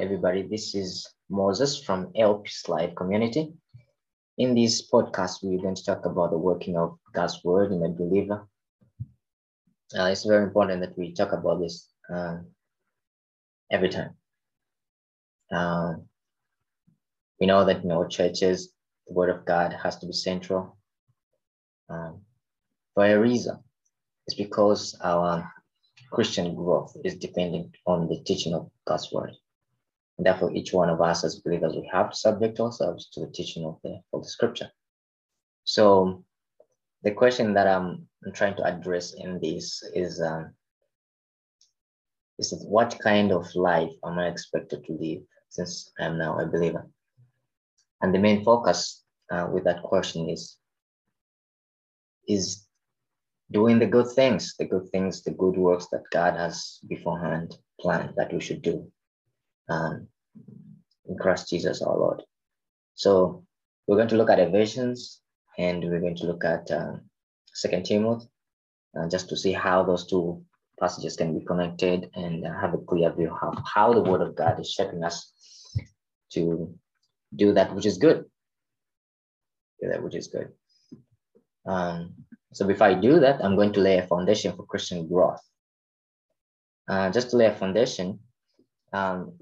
Everybody. This is Moses from Help Life Community. In this podcast, we're going to talk about the working of God's Word in a believer. Uh, it's very important that we talk about this uh, every time. Uh, we know that in our churches, the Word of God has to be central um, for a reason. It's because our Christian growth is dependent on the teaching of God's Word. And therefore, each one of us as believers, we have to subject ourselves to the teaching of the, of the scripture. So the question that I'm, I'm trying to address in this is, um, is what kind of life am I expected to live since I'm now a believer? And the main focus uh, with that question is, is doing the good things, the good things, the good works that God has beforehand planned that we should do um, in Christ Jesus our Lord. So we're going to look at Ephesians and we're going to look at um, Second Timothy uh, just to see how those two passages can be connected and have a clear view of how the Word of God is shaping us to do that which is good. Do that which is good. Um, so before I do that, I'm going to lay a foundation for Christian growth. Uh, just to lay a foundation, um,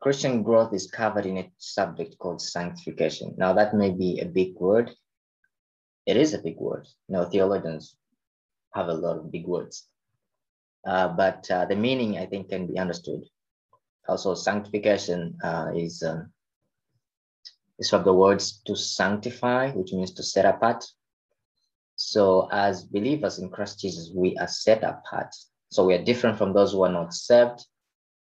Christian growth is covered in a subject called sanctification. Now, that may be a big word. It is a big word. You know, theologians have a lot of big words. Uh, but uh, the meaning, I think, can be understood. Also, sanctification uh, is, um, is from the words to sanctify, which means to set apart. So, as believers in Christ Jesus, we are set apart so we are different from those who are not saved.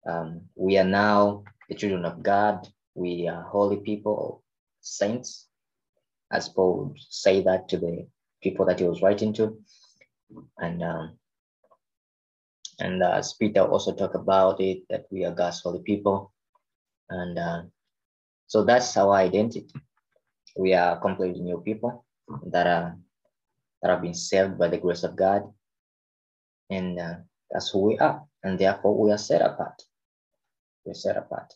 Um, we are now the children of God. We are holy people, saints, as Paul would say that to the people that he was writing to. And um, and uh, as Peter also talked about it, that we are God's holy people. And uh, so that's our identity. We are completely new people that are that have been saved by the grace of God. And uh, that's who we are. And therefore, we are set apart. We're set apart.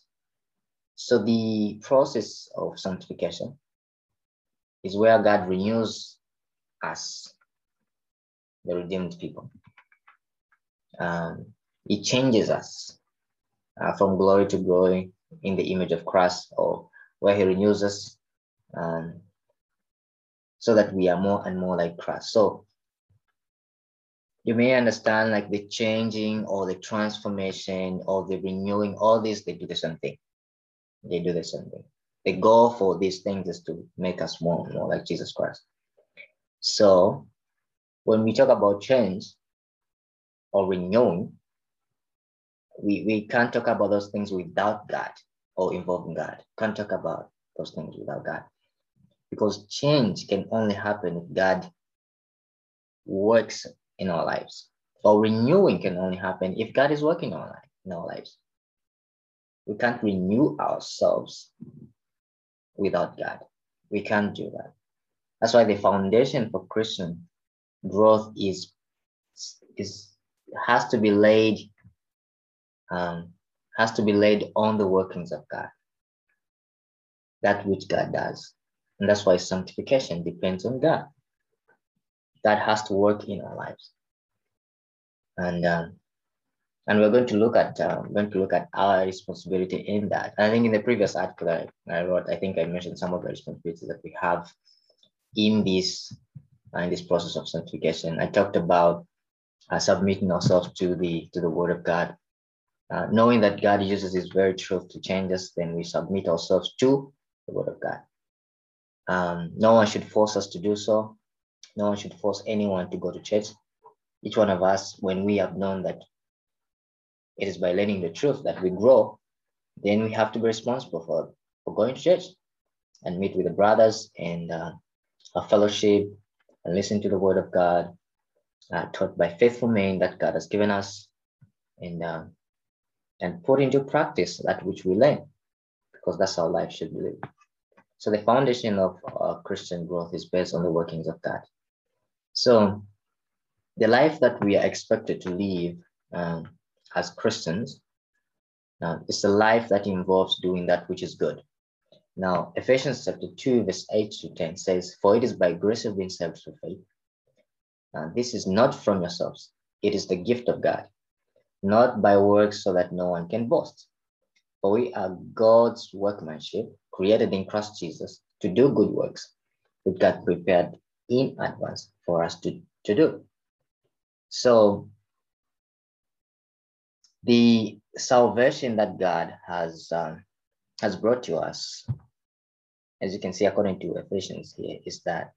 So the process of sanctification is where God renews us, the redeemed people. Um, it changes us uh, from glory to glory in the image of Christ, or where He renews us um, so that we are more and more like Christ. So you may understand like the changing or the transformation or the renewing, all these, they do the same thing. They do the same thing. The goal for these things is to make us more and more like Jesus Christ. So when we talk about change or renewing, we, we can't talk about those things without God or involving God. Can't talk about those things without God. Because change can only happen if God works in our lives. Or renewing can only happen if God is working on our, in our lives. We can't renew ourselves without God. We can't do that. That's why the foundation for Christian growth is, is has to be laid um, has to be laid on the workings of God. That which God does. And that's why sanctification depends on God that has to work in our lives. And um, and we're going to look at uh, going to look at our responsibility in that. And I think in the previous article I, I wrote, I think I mentioned some of the responsibilities that we have in this uh, in this process of sanctification. I talked about uh, submitting ourselves to the to the Word of God, uh, knowing that God uses His very truth to change us. Then we submit ourselves to the Word of God. Um, no one should force us to do so. No one should force anyone to go to church. Each one of us, when we have known that it is by learning the truth that we grow, then we have to be responsible for, for going to church and meet with the brothers and uh, a fellowship and listen to the word of God uh, taught by faithful men that God has given us and, uh, and put into practice that which we learn because that's how life should be lived. So the foundation of uh, Christian growth is based on the workings of God. So the life that we are expected to live um, as Christians Now, it's a life that involves doing that which is good. Now, Ephesians chapter 2, verse 8 to 10 says, For it is by grace you've been saved through faith. And this is not from yourselves, it is the gift of God, not by works so that no one can boast. For we are God's workmanship, created in Christ Jesus to do good works, which God prepared in advance for us to, to do. So the salvation that God has um, has brought to us, as you can see according to Ephesians here, is that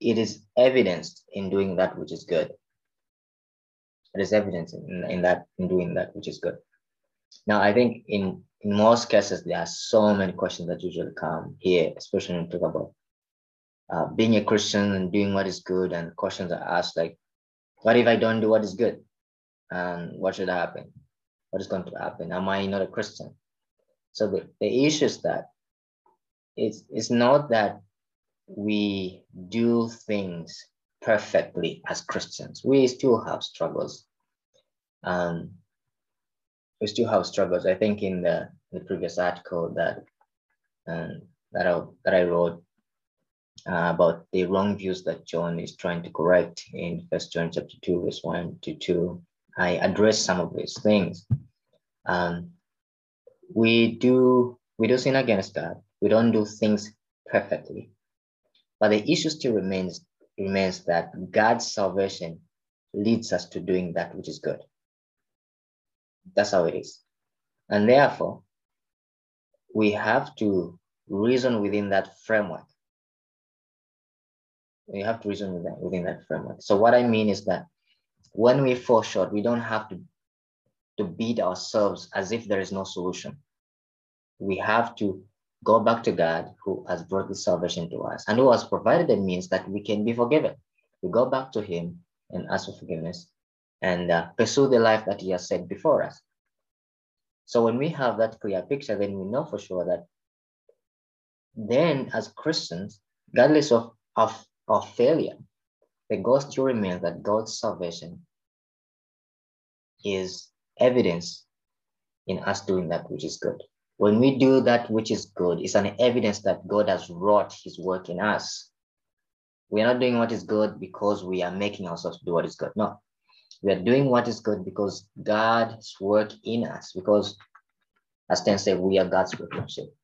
it is evidenced in doing that which is good. It is evidenced in, in that in doing that which is good. Now, I think in in most cases there are so many questions that usually come here, especially when we talk about uh, being a Christian and doing what is good, and questions are asked like, "What if I don't do what is good? And what should happen? What is going to happen? Am I not a Christian?" So the, the issue is that it's it's not that we do things perfectly as Christians. We still have struggles. Um, we still have struggles. I think in the, the previous article that um, that I that I wrote uh, about the wrong views that John is trying to correct in First John chapter two, verse one to two, I address some of these things. Um, we do we do sin against God. We don't do things perfectly. But the issue still remains, remains that God's salvation leads us to doing that which is good. That's how it is. And therefore, we have to reason within that framework. We have to reason within that, within that framework. So what I mean is that when we fall short, we don't have to, to beat ourselves as if there is no solution. We have to go back to God who has brought this salvation to us and who has provided the means that we can be forgiven. We go back to Him and ask for forgiveness and uh, pursue the life that He has set before us. So when we have that clear picture, then we know for sure that then as Christians, regardless of, of, of failure, the still remains that God's salvation is evidence in us doing that which is good. When we do that which is good, it's an evidence that God has wrought his work in us. We are not doing what is good because we are making ourselves do what is good. No. We are doing what is good because God's work in us, because as Ten said, we are God's workmanship.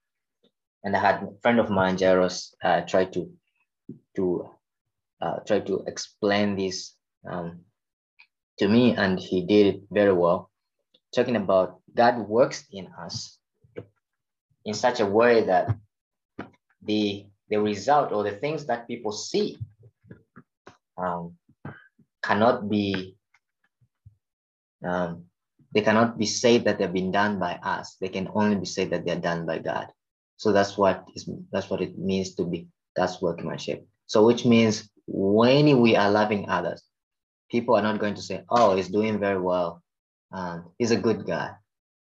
And I had a friend of mine, Jairus, uh, try to to uh, try to explain this um, to me, and he did it very well, talking about God works in us in such a way that the the result or the things that people see um, cannot be um, they cannot be said that they've been done by us. They can only be said that they're done by God. So that's what is that's what it means to be God's workmanship. So which means when we are loving others, people are not going to say, "Oh, he's doing very well. Um, he's a good guy,"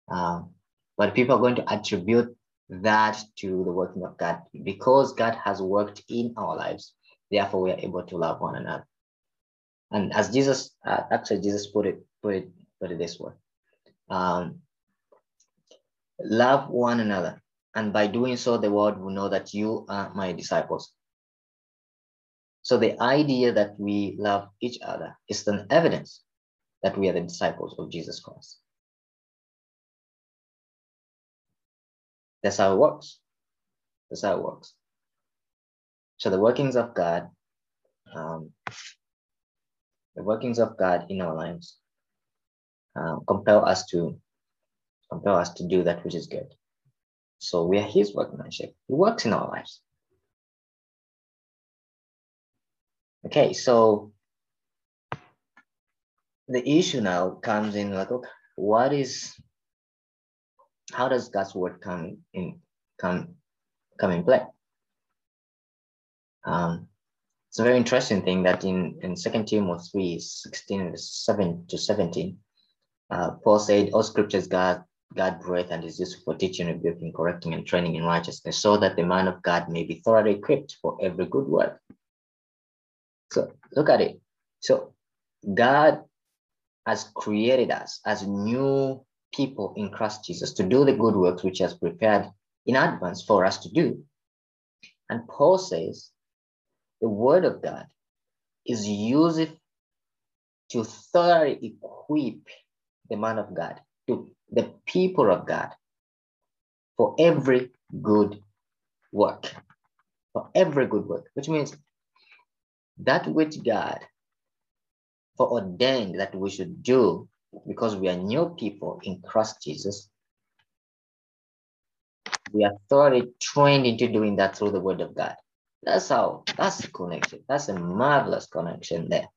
um, but people are going to attribute that to the working of God because God has worked in our lives. Therefore, we are able to love one another. And as Jesus, uh, actually, Jesus put it, put it, put it this way: um, love one another, and by doing so, the world will know that you are my disciples. So the idea that we love each other is an evidence that we are the disciples of Jesus Christ. That's how it works. That's how it works. So the workings of God, um, the workings of God in our lives um, compel us to compel us to do that which is good. So we are His workmanship. He works in our lives. Okay, so the issue now comes in like, okay, what is how does God's word come in come come in play? Um, it's a very interesting thing that in, in 2 Timothy 3, 16, 7 to 17, uh, Paul said, All scriptures God God breathed and is useful for teaching, rebuking, correcting, and training in righteousness, so that the man of God may be thoroughly equipped for every good work. So look at it. So God has created us as new people in Christ Jesus to do the good works which has prepared in advance for us to do. And Paul says the Word of God is used to thoroughly equip the man of God, to the people of God, for every good work. For every good work, which means that which God foreordained that we should do because we are new people in Christ Jesus. We are thoroughly trained into doing that through the word of God. That's how, that's the connection. That's a marvelous connection there.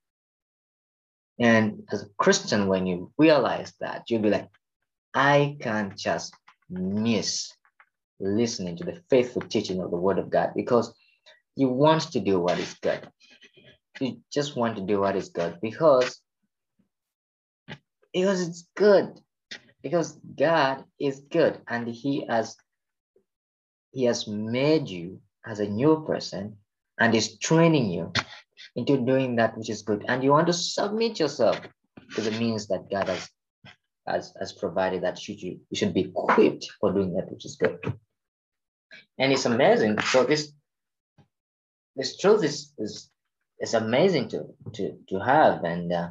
And as a Christian, when you realize that, you'll be like, I can't just miss listening to the faithful teaching of the word of God because you want to do what is good. You just want to do what is good because because it's good. Because God is good and he has he has made you as a new person and is training you into doing that which is good. And you want to submit yourself to the means that God has has, has provided that should you, you should be equipped for doing that which is good. And it's amazing. So this this truth is is is amazing to to to have and uh,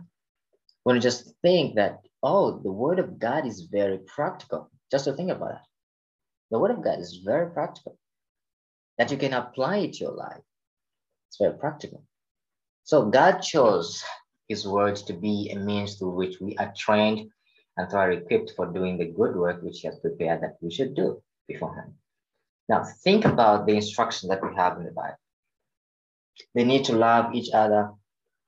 when you just think that, oh, the word of God is very practical, just to think about it. The word of God is very practical, that you can apply it to your life. It's very practical. So God chose his words to be a means through which we are trained and are equipped for doing the good work which he has prepared that we should do beforehand. Now think about the instructions that we have in the Bible. They need to love each other,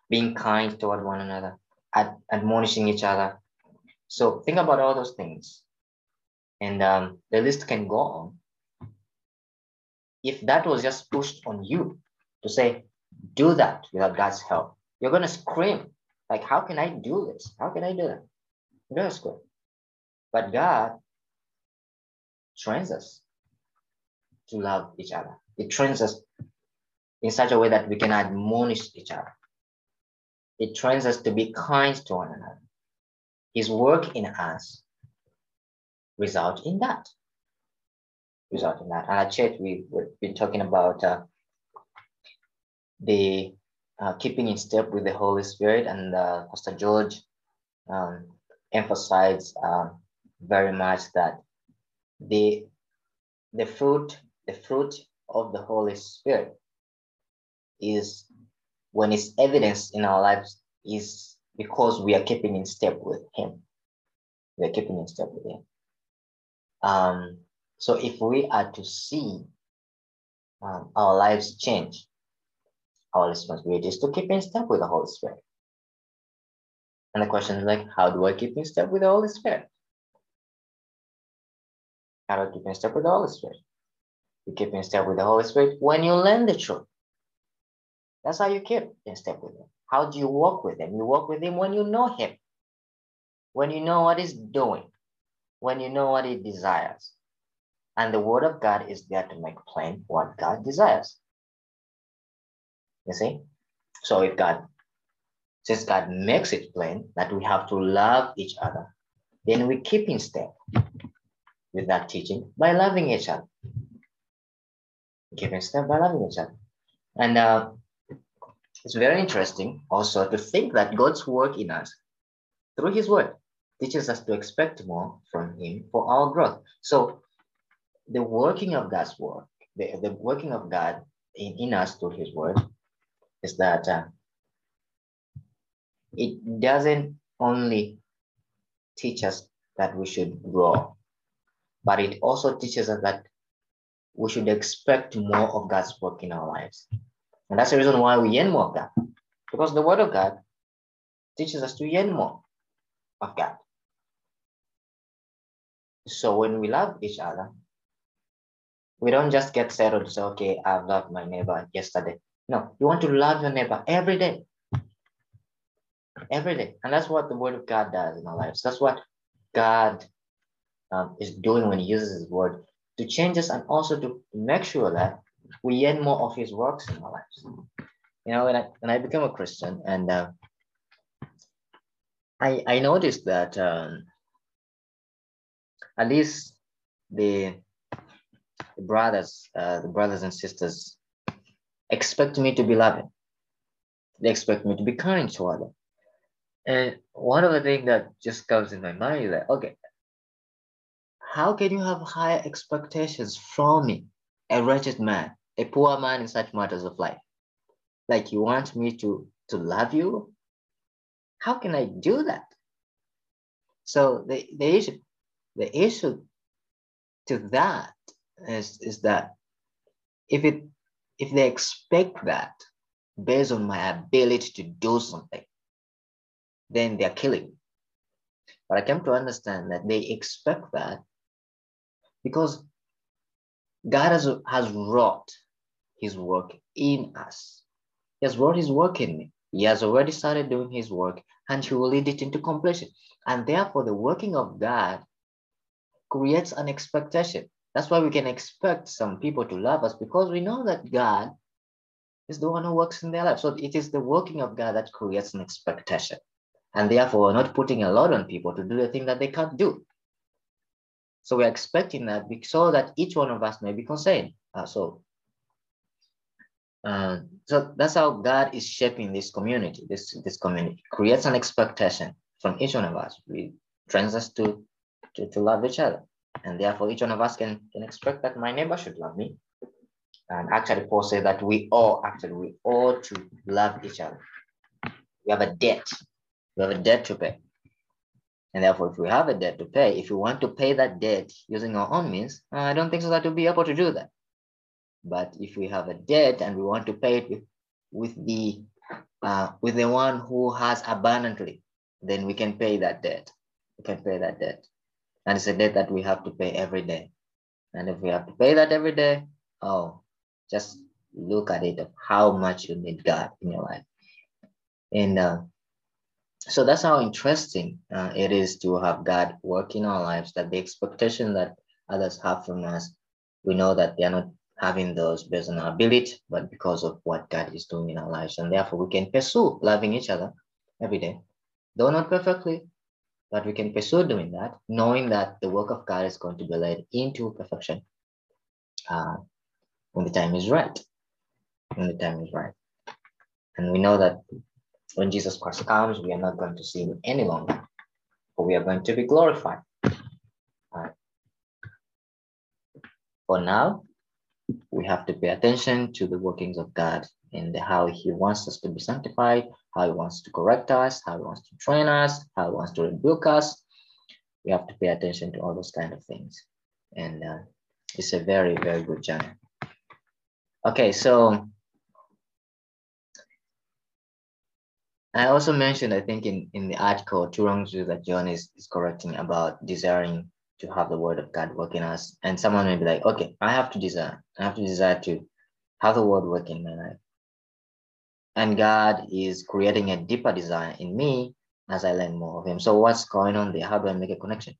being kind toward one another, ad- admonishing each other. So think about all those things. And um, the list can go on. If that was just pushed on you to say, do that without God's help, you're going to scream, like, how can I do this? How can I do that? You're going to scream. But God trains us to love each other. It trains us in such a way that we can admonish each other. It trains us to be kind to one another. His work in us result in that. Result in that. And at church, we, we've been talking about uh, the uh, keeping in step with the Holy Spirit, and uh, Pastor George um, emphasized um, very much that the the fruit the fruit of the Holy Spirit is when it's evidence in our lives is because we are keeping in step with him. We are keeping in step with him. Um, so if we are to see um, our lives change, our responsibility is to keep in step with the Holy Spirit. And the question is like, how do I keep in step with the Holy Spirit? How do I keep in step with the Holy Spirit? You keep in step with the Holy Spirit when you learn the truth. That's how you keep in step with him. How do you walk with him? You walk with him when you know him, when you know what he's doing, when you know what he desires. And the word of God is there to make plain what God desires. You see? So if God, since God makes it plain that we have to love each other, then we keep in step with that teaching by loving each other. Keep in step by loving each other. And uh, it's very interesting also to think that God's work in us through his word teaches us to expect more from him for our growth. So the working of God's work, the, the working of God in, in us through his word is that uh, it doesn't only teach us that we should grow, but it also teaches us that we should expect more of God's work in our lives. And that's the reason why we yearn more of God. Because the word of God teaches us to yearn more of God. So when we love each other, we don't just get settled say, okay, I've loved my neighbor yesterday. No, you want to love your neighbor every day. Every day. And that's what the word of God does in our lives. That's what God um, is doing when he uses his word to change us and also to make sure that we yearn more of his works in our lives. You know, when I when I became a Christian and uh, I, I noticed that um, at least the, the brothers, uh, the brothers and sisters expect me to be loving. They expect me to be kind to others. And one of the things that just comes in my mind is that, okay, how can you have high expectations from me, a wretched man, a poor man in such matters of life? Like you want me to, to love you? How can I do that? So the, the issue, the issue to that is, is that if it if they expect that based on my ability to do something, then they're killing. But I came to understand that they expect that because God has, has wrought his work in us. He has his work in me. He has already started doing his work and he will lead it into completion. And therefore, the working of God creates an expectation. That's why we can expect some people to love us because we know that God is the one who works in their life. So it is the working of God that creates an expectation. And therefore, we're not putting a lot on people to do the thing that they can't do. So we're expecting that so that each one of us may be concerned. Uh, so, uh, so that's how God is shaping this community. This this community creates an expectation from each one of us. We trains us to, to to love each other, and therefore each one of us can can expect that my neighbor should love me. And actually, Paul says that we all actually we all to love each other. We have a debt we have a debt to pay. And therefore, if we have a debt to pay, if we want to pay that debt using our own means, uh, I don't think so that we'll be able to do that. But if we have a debt and we want to pay it with, with the uh, with the one who has abundantly, then we can pay that debt. We can pay that debt. And it's a debt that we have to pay every day. And if we have to pay that every day, oh, just look at it of how much you need God in your life. And uh, so that's how interesting uh, it is to have God work in our lives, that the expectation that others have from us, we know that they are not having those based on our ability, but because of what God is doing in our lives. And therefore, we can pursue loving each other every day, though not perfectly, but we can pursue doing that, knowing that the work of God is going to be led into perfection uh, when the time is right. When the time is right. And we know that when Jesus Christ comes, we are not going to see him any longer, but we are going to be glorified. For now, we have to pay attention to the workings of God and how he wants us to be sanctified, how he wants to correct us, how he wants to train us, how he wants to rebuke us. We have to pay attention to all those kind of things. And uh, it's a very, very good journey. Okay, so I also mentioned, I think in, in the article, two wrongs that John is, is correcting about desiring to have the word of God work in us. And someone may be like, okay, I have to desire, I have to desire to have the word work in my life. And God is creating a deeper desire in me as I learn more of Him. So what's going on there? How do I make a connection?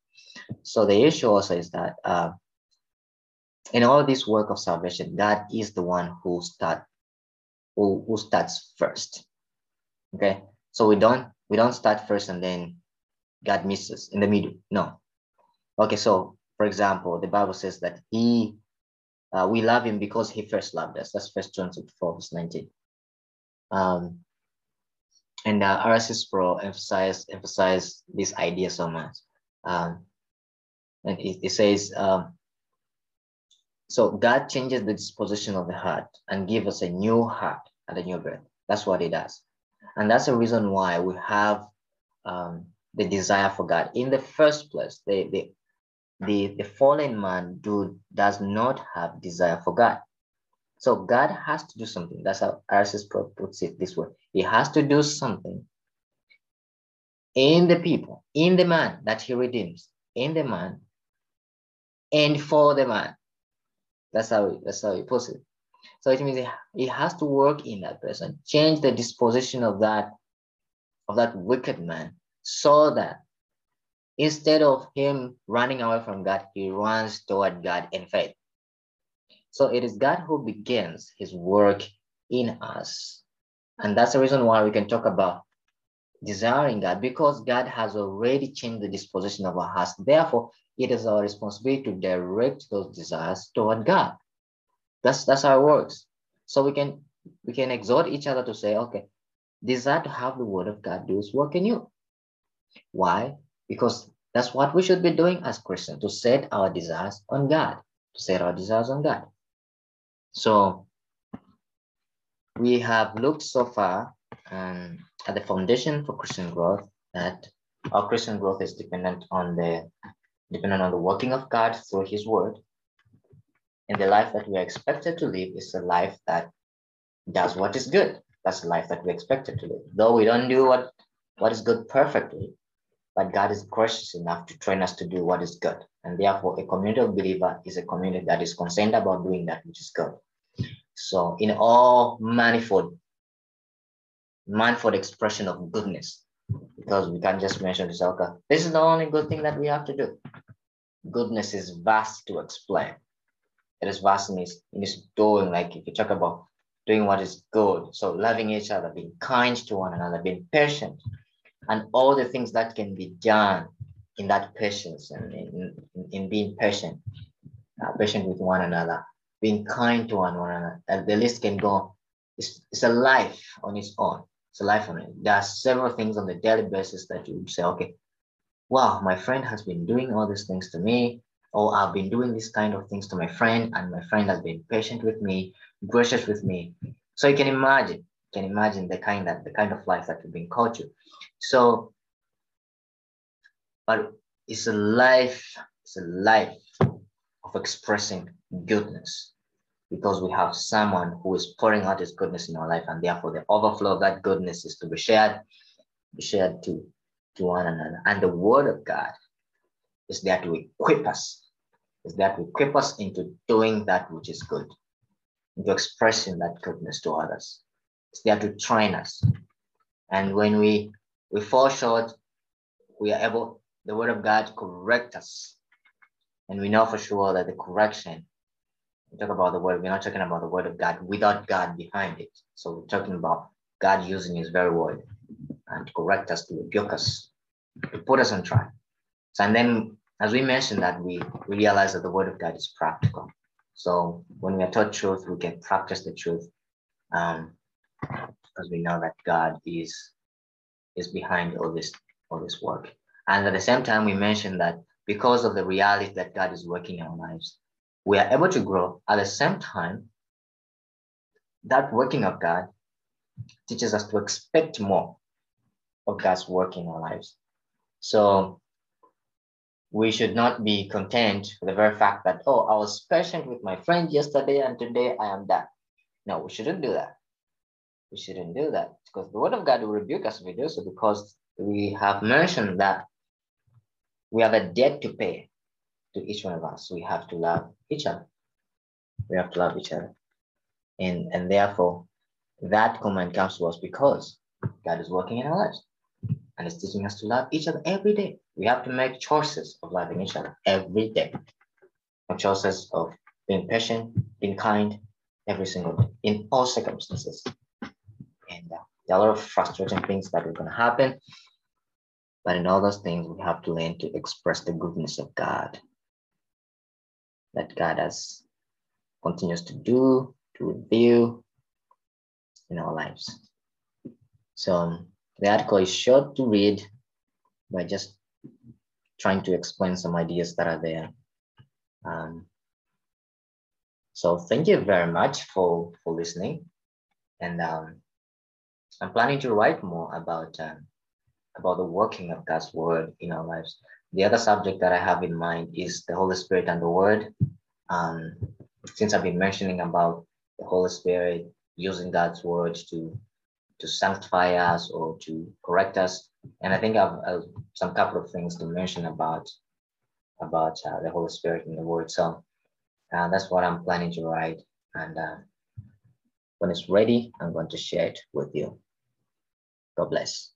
So the issue also is that uh, in all this work of salvation, God is the one who start who, who starts first. Okay, so we don't we don't start first and then God misses in the middle. No. Okay, so for example, the Bible says that He uh, we love Him because He first loved us. That's First John chapter four verse nineteen. Um, and uh, R.C. Sproul emphasize emphasize this idea so much. Um, and it, it says, um, so God changes the disposition of the heart and gives us a new heart and a new birth. That's what He does. And that's the reason why we have um, the desire for God. In the first place, the, the, the, the fallen man do, does not have desire for God. So God has to do something. That's how R.C. Sproul puts it this way. He has to do something in the people, in the man that he redeems, in the man, and for the man. That's how that's how he puts it. So it means he has to work in that person, change the disposition of that of that wicked man, so that instead of him running away from God, he runs toward God in faith. So it is God who begins his work in us. And that's the reason why we can talk about desiring God because God has already changed the disposition of our hearts. Therefore, it is our responsibility to direct those desires toward God. That's that's how it works. So we can we can exhort each other to say, okay, desire to have the word of God do its work in you. Why? Because that's what we should be doing as Christians, to set our desires on God, to set our desires on God. So we have looked so far um, at the foundation for Christian growth that our Christian growth is dependent on the dependent on the working of God through His Word. And the life that we are expected to live is a life that does what is good. That's the life that we expected to live. Though we don't do what, what is good perfectly, but God is gracious enough to train us to do what is good. And therefore, a community of believer is a community that is concerned about doing that which is good. So in all manifold, manifold expression of goodness, because we can't just mention this, okay, this is the only good thing that we have to do. Goodness is vast to explain. It is vast in its, in its doing, like if you talk about doing what is good, so loving each other, being kind to one another, being patient, and all the things that can be done in that patience and in, in, in being patient, uh, patient with one another, being kind to one another. The list can go. It's, it's a life on its own. It's a life on it. There are several things on the daily basis that you would say, okay, wow, my friend has been doing all these things to me, or I've been doing this kind of things to my friend, and my friend has been patient with me, gracious with me. So you can imagine, can imagine the kind that the kind of life that we've been called to. So, but it's a life, it's a life of expressing goodness because we have someone who is pouring out his goodness in our life, and therefore the overflow of that goodness is to be shared, be shared to, to one another. And the word of God is there to equip us, is there to equip us into doing that which is good, into expressing that goodness to others. It's there to train us. And when we we fall short, we are able, the word of God correct us. And we know for sure that the correction, we talk about the word, we're not talking about the word of God without God behind it. So we're talking about God using his very word and correct us, to rebuke us, to put us on track. So, and then as we mentioned that we, we realize that the word of God is practical. So when we are taught truth, we can practice the truth um, because we know that God is is behind all this all this work. And at the same time, we mentioned that because of the reality that God is working in our lives, we are able to grow. At the same time, that working of God teaches us to expect more of God's work in our lives. So we should not be content with the very fact that, oh, I was patient with my friend yesterday and today I am done. No, we shouldn't do that we shouldn't do that because the word of God will rebuke us if we do so because we have mentioned that we have a debt to pay to each one of us. We have to love each other. We have to love each other. And, and therefore, that command comes to us because God is working in our lives and is teaching us to love each other every day. We have to make choices of loving each other every day. Choices of being patient, being kind every single day in all circumstances. And uh, there are a lot of frustrating things that are going to happen. But in all those things, we have to learn to express the goodness of God that God has continues to do, to reveal in our lives. So um, the article is short to read by just trying to explain some ideas that are there. Um, so thank you very much for, for listening. And um, I'm planning to write more about um, about the working of God's word in our lives. The other subject that I have in mind is the Holy Spirit and the Word. Um, since I've been mentioning about the Holy Spirit using God's word to to sanctify us or to correct us, and I think I've, I've some couple of things to mention about about uh, the Holy Spirit and the Word. So uh, that's what I'm planning to write, and uh, when it's ready, I'm going to share it with you. God bless.